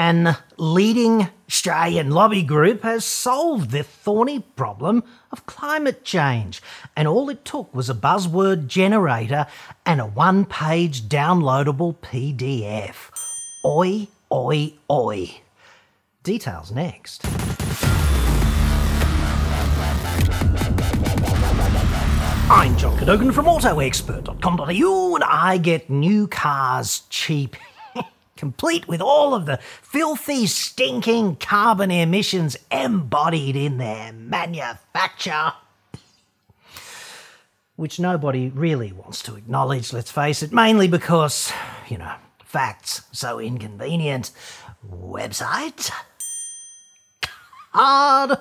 An leading Australian lobby group has solved the thorny problem of climate change, and all it took was a buzzword generator and a one page downloadable PDF. Oi, oi, oi. Details next. I'm John Cadogan from AutoExpert.com.au and I get new cars cheap. Complete with all of the filthy, stinking carbon emissions embodied in their manufacture. Which nobody really wants to acknowledge, let's face it, mainly because, you know, facts so inconvenient. Website? Hard.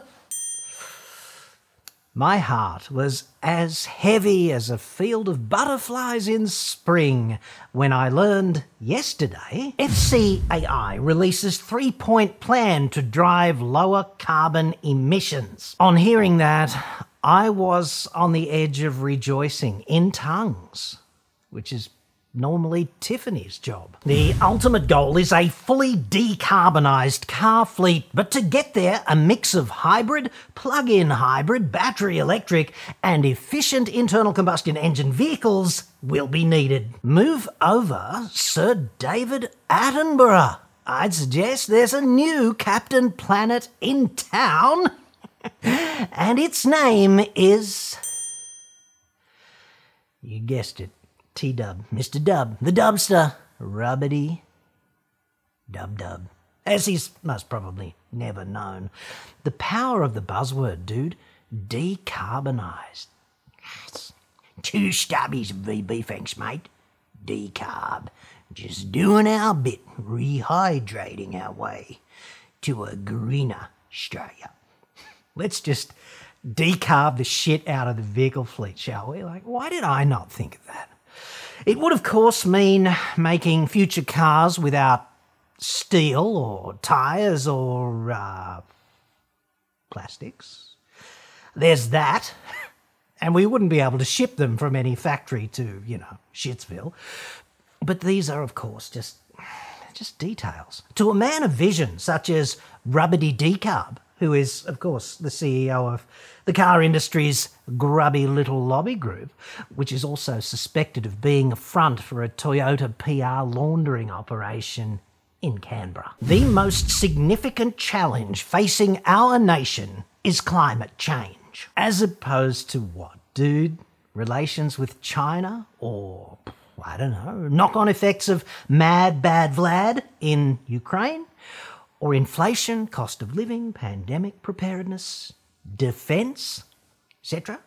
My heart was as heavy as a field of butterflies in spring when I learned yesterday FCAI releases three point plan to drive lower carbon emissions. On hearing that, I was on the edge of rejoicing in tongues, which is normally Tiffany's job. The ultimate goal is a fully decarbonised car fleet, but to get there, a mix of hybrid, plug in hybrid, battery electric, and efficient internal combustion engine vehicles will be needed. Move over Sir David Attenborough. I'd suggest there's a new Captain Planet in town, and its name is. You guessed it. T Dub, Mr. Dub, the Dubster, Rubbity Dub Dub, as he's most probably never known. The power of the buzzword, dude, decarbonised. Two stubbies of VB, thanks, mate. Decarb. Just doing our bit, rehydrating our way to a greener Australia. Let's just decarb the shit out of the vehicle fleet, shall we? Like, why did I not think of that? It would, of course, mean making future cars without steel or tyres or uh, plastics. There's that. And we wouldn't be able to ship them from any factory to, you know, Shitsville. But these are, of course, just just details. To a man of vision, such as Rubbity Decarb, who is, of course, the CEO of the car industry's grubby little lobby group, which is also suspected of being a front for a Toyota PR laundering operation in Canberra. The most significant challenge facing our nation is climate change. As opposed to what, dude? Relations with China? Or, I don't know, knock on effects of mad bad Vlad in Ukraine? Or inflation, cost of living, pandemic preparedness? defence, etc.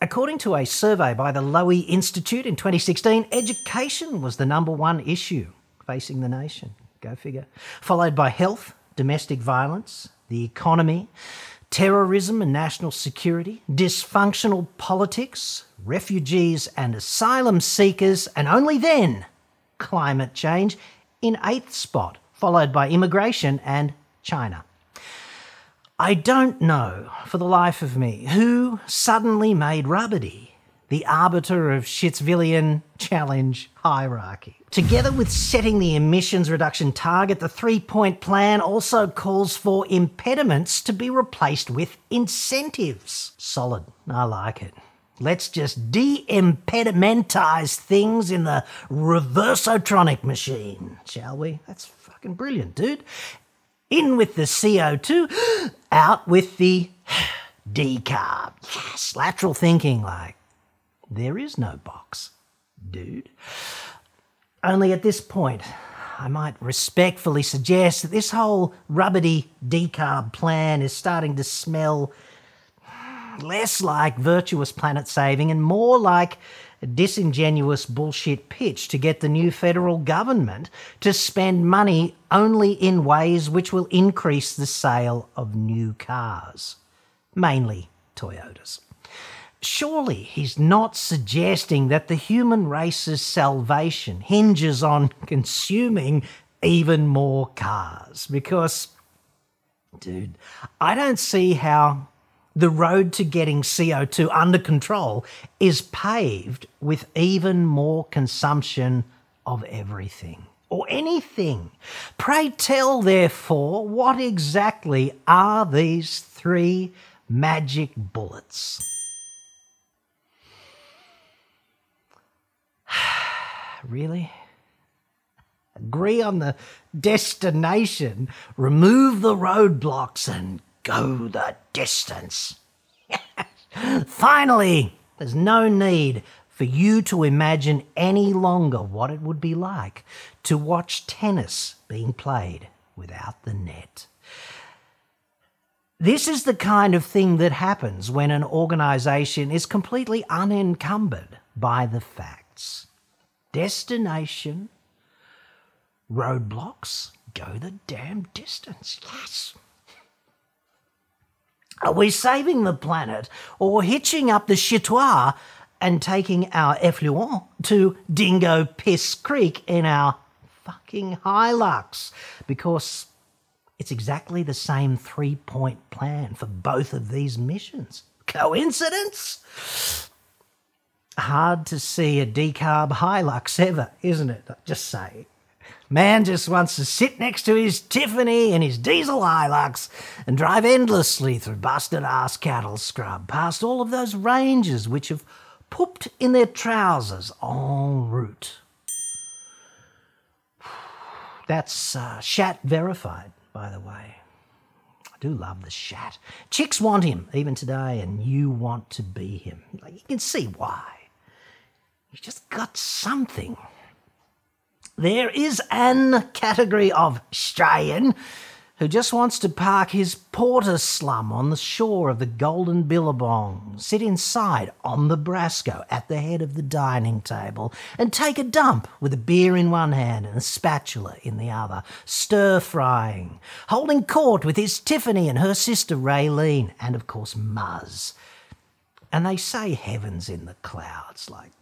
According to a survey by the Lowy Institute in 2016, education was the number one issue facing the nation. Go figure. Followed by health, domestic violence, the economy, terrorism and national security, dysfunctional politics, refugees and asylum seekers, and only then climate change in eighth spot, followed by immigration and China. I don't know, for the life of me, who suddenly made Rubbity the arbiter of Shitsvillian challenge hierarchy. Together with setting the emissions reduction target, the three point plan also calls for impediments to be replaced with incentives. Solid. I like it. Let's just de impedimentize things in the reversotronic machine, shall we? That's fucking brilliant, dude. In with the CO2, out with the decarb. Yes, lateral thinking like, there is no box, dude. Only at this point, I might respectfully suggest that this whole rubbity decarb plan is starting to smell less like virtuous planet saving and more like disingenuous bullshit pitch to get the new federal government to spend money only in ways which will increase the sale of new cars, mainly Toyotas. Surely he's not suggesting that the human race's salvation hinges on consuming even more cars, because, dude, I don't see how the road to getting CO2 under control is paved with even more consumption of everything. or anything. Pray tell, therefore, what exactly are these three magic bullets? really? Agree on the destination, remove the roadblocks, and go the distance. Finally, there's no need for you to imagine any longer what it would be like to watch tennis being played without the net. This is the kind of thing that happens when an organisation is completely unencumbered by the facts. Destination, roadblocks, go the damn distance. Yes. Are we saving the planet or hitching up the chitoir and taking our effluent to Dingo Piss Creek in our fucking Hilux? Because it's exactly the same three point plan for both of these missions. Coincidence? Hard to see a decarb Hilux ever, isn't it? Just say. Man just wants to sit next to his Tiffany and his diesel Hilux and drive endlessly through busted ass cattle scrub past all of those ranges which have pooped in their trousers en route. That's uh, Shat verified, by the way. I do love the Shat. Chicks want him even today, and you want to be him. Like You can see why. You just got something. There is an category of Australian who just wants to park his porter slum on the shore of the Golden Billabong, sit inside on the Brasco at the head of the dining table, and take a dump with a beer in one hand and a spatula in the other, stir frying, holding court with his Tiffany and her sister Raylene, and of course Muzz. And they say heaven's in the clouds, like.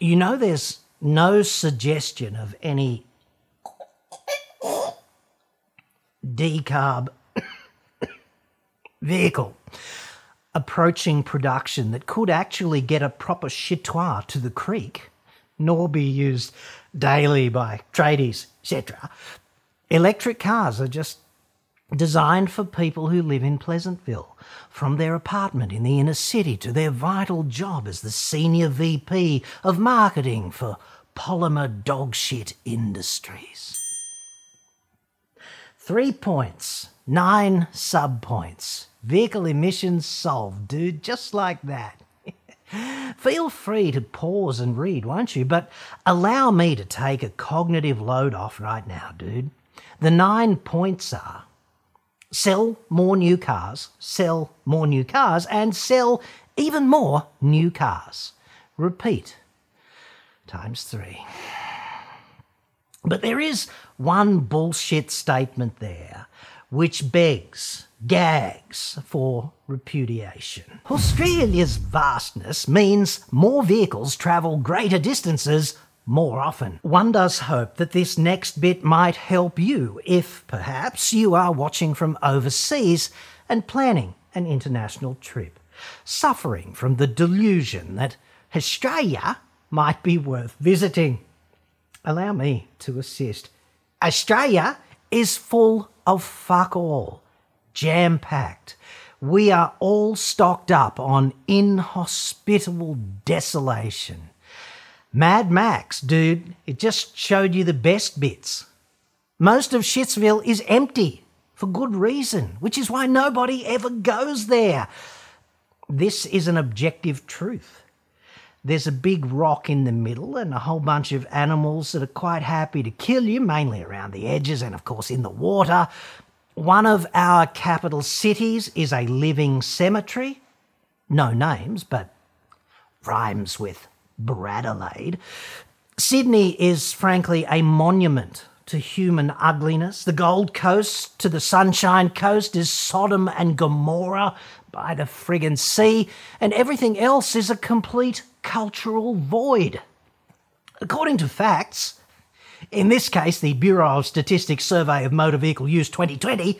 You know, there's no suggestion of any decarb vehicle approaching production that could actually get a proper chitoir to the creek, nor be used daily by tradies, etc. Electric cars are just designed for people who live in Pleasantville, from their apartment in the inner city to their vital job as the senior VP of marketing for Polymer Dogshit Industries. Three points, nine sub points. Vehicle emissions solved, dude, just like that. Feel free to pause and read, won't you? But allow me to take a cognitive load off right now, dude. The nine points are sell more new cars, sell more new cars, and sell even more new cars. Repeat times three. But there is one bullshit statement there which begs, gags for repudiation. Australia's vastness means more vehicles travel greater distances more often. One does hope that this next bit might help you if perhaps you are watching from overseas and planning an international trip, suffering from the delusion that Australia might be worth visiting. Allow me to assist. Australia is full of fuck all, jam packed. We are all stocked up on inhospitable desolation. Mad Max, dude, it just showed you the best bits. Most of Shitsville is empty for good reason, which is why nobody ever goes there. This is an objective truth. There's a big rock in the middle and a whole bunch of animals that are quite happy to kill you, mainly around the edges and, of course, in the water. One of our capital cities is a living cemetery. No names, but rhymes with Bradelaide. Sydney is, frankly, a monument to human ugliness. The Gold Coast to the Sunshine Coast is Sodom and Gomorrah by the friggin' sea, and everything else is a complete cultural void. According to facts, in this case, the Bureau of Statistics Survey of Motor Vehicle Use 2020,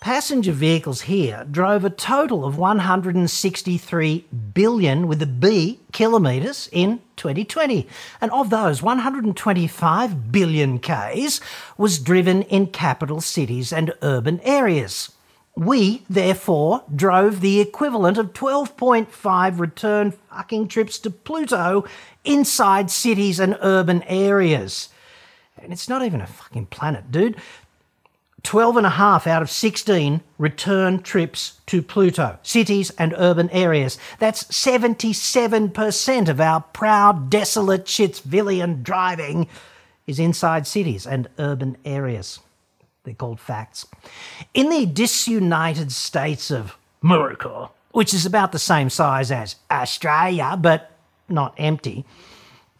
Passenger vehicles here drove a total of 163 billion with a B kilometres in 2020. And of those, 125 billion Ks was driven in capital cities and urban areas. We, therefore, drove the equivalent of 12.5 return fucking trips to Pluto inside cities and urban areas. And it's not even a fucking planet, dude. 12 and a half out of 16 return trips to Pluto, cities and urban areas. That's 77% of our proud, desolate, Shitsvillian driving is inside cities and urban areas. They're called facts. In the disunited states of America, which is about the same size as Australia, but not empty,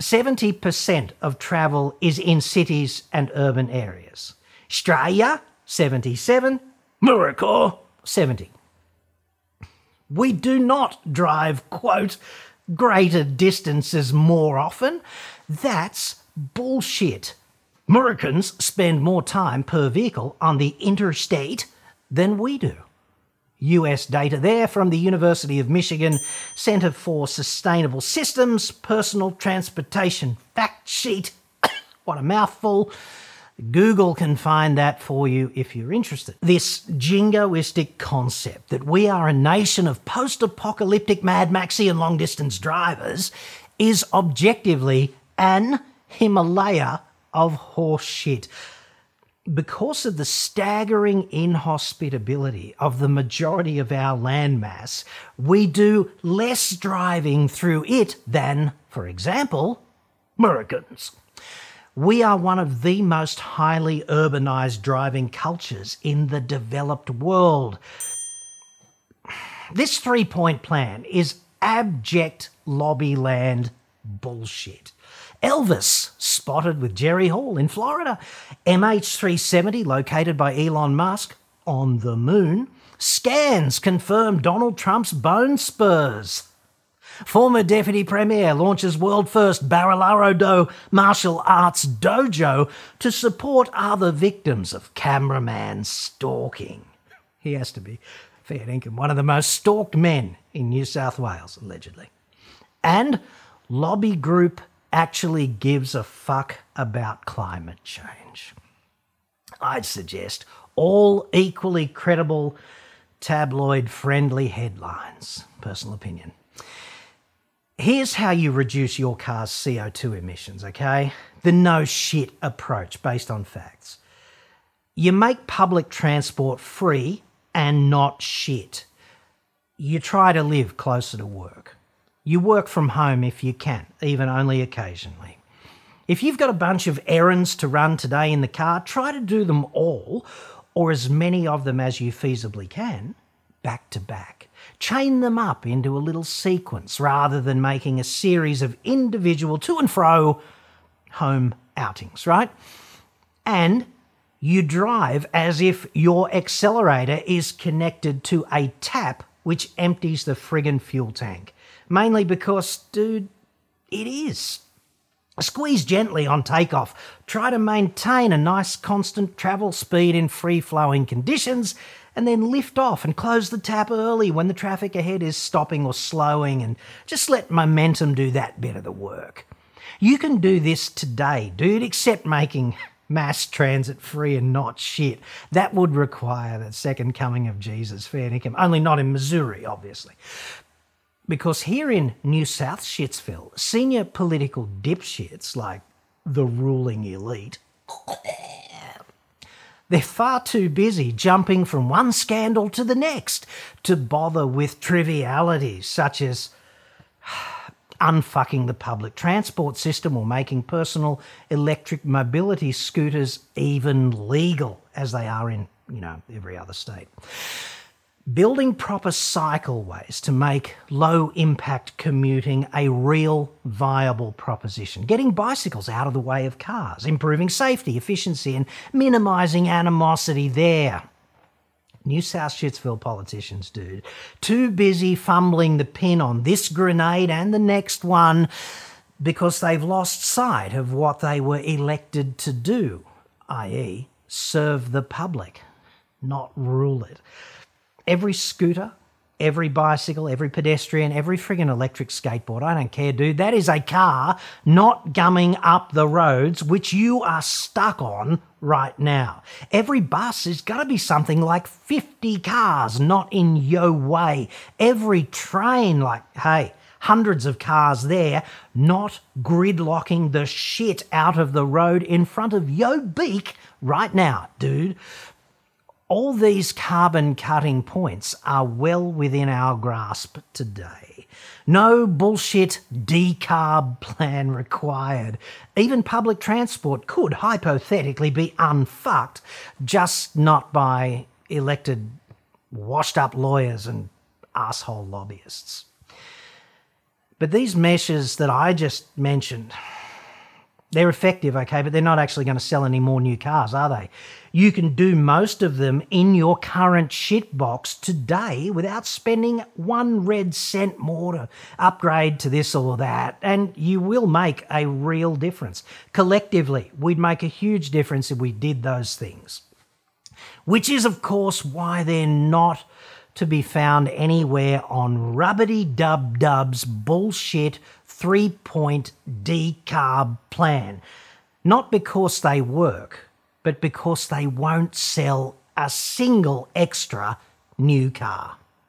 70% of travel is in cities and urban areas. Australia, 77. America, 70. We do not drive, quote, greater distances more often. That's bullshit. Americans spend more time per vehicle on the interstate than we do. US data there from the University of Michigan Center for Sustainable Systems Personal Transportation Fact Sheet. what a mouthful. Google can find that for you if you're interested. This jingoistic concept that we are a nation of post apocalyptic Mad Maxi and long distance drivers is objectively an Himalaya of horseshit. because of the staggering inhospitability of the majority of our landmass, we do less driving through it than, for example, Americans. We are one of the most highly urbanized driving cultures in the developed world. This three point plan is abject lobby land bullshit. Elvis, spotted with Jerry Hall in Florida. MH370, located by Elon Musk on the moon. Scans confirm Donald Trump's bone spurs. Former Deputy Premier launches world first Do martial arts dojo to support other victims of cameraman stalking. He has to be fair income, one of the most stalked men in New South Wales, allegedly. And lobby group actually gives a fuck about climate change. I'd suggest all equally credible, tabloid friendly headlines. Personal opinion. Here's how you reduce your car's CO2 emissions, okay? The no shit approach based on facts. You make public transport free and not shit. You try to live closer to work. You work from home if you can, even only occasionally. If you've got a bunch of errands to run today in the car, try to do them all, or as many of them as you feasibly can, back to back. Chain them up into a little sequence rather than making a series of individual to and fro home outings, right? And you drive as if your accelerator is connected to a tap which empties the friggin' fuel tank. Mainly because, dude, it is. Squeeze gently on takeoff. Try to maintain a nice constant travel speed in free flowing conditions, and then lift off and close the tap early when the traffic ahead is stopping or slowing, and just let momentum do that bit of the work. You can do this today, dude, except making mass transit free and not shit. That would require the second coming of Jesus, fair income. Only not in Missouri, obviously. Because here in New South Shitsville, senior political dipshits like the ruling elite, they're far too busy jumping from one scandal to the next to bother with trivialities such as unfucking the public transport system or making personal electric mobility scooters even legal as they are in, you know, every other state building proper cycleways to make low impact commuting a real viable proposition, getting bicycles out of the way of cars, improving safety, efficiency, and minimising animosity there. New South Shitsville politicians, dude, too busy fumbling the pin on this grenade and the next one because they've lost sight of what they were elected to do, i.e., serve the public. not rule it. Every scooter, every bicycle, every pedestrian, every friggin' electric skateboard, I don't care, dude. That is a car not gumming up the roads which you are stuck on right now. Every bus is going to be something like 50 cars not in yo way. Every train, like, hey, hundreds of cars there, not gridlocking the shit out of the road in front of yo beak right now, dude. All these carbon cutting points are well within our grasp today. No bullshit decarb plan required. Even public transport could hypothetically be unfucked, just not by elected, washed up lawyers and asshole lobbyists. But these measures that I just mentioned, they're effective, okay, but they're not actually going to sell any more new cars, are they? You can do most of them in your current shitbox today without spending one red cent more to upgrade to this or that, and you will make a real difference. Collectively, we'd make a huge difference if we did those things. Which is, of course, why they're not to be found anywhere on rubbity dub dub's bullshit three point decarb plan. Not because they work, but because they won't sell a single extra new car.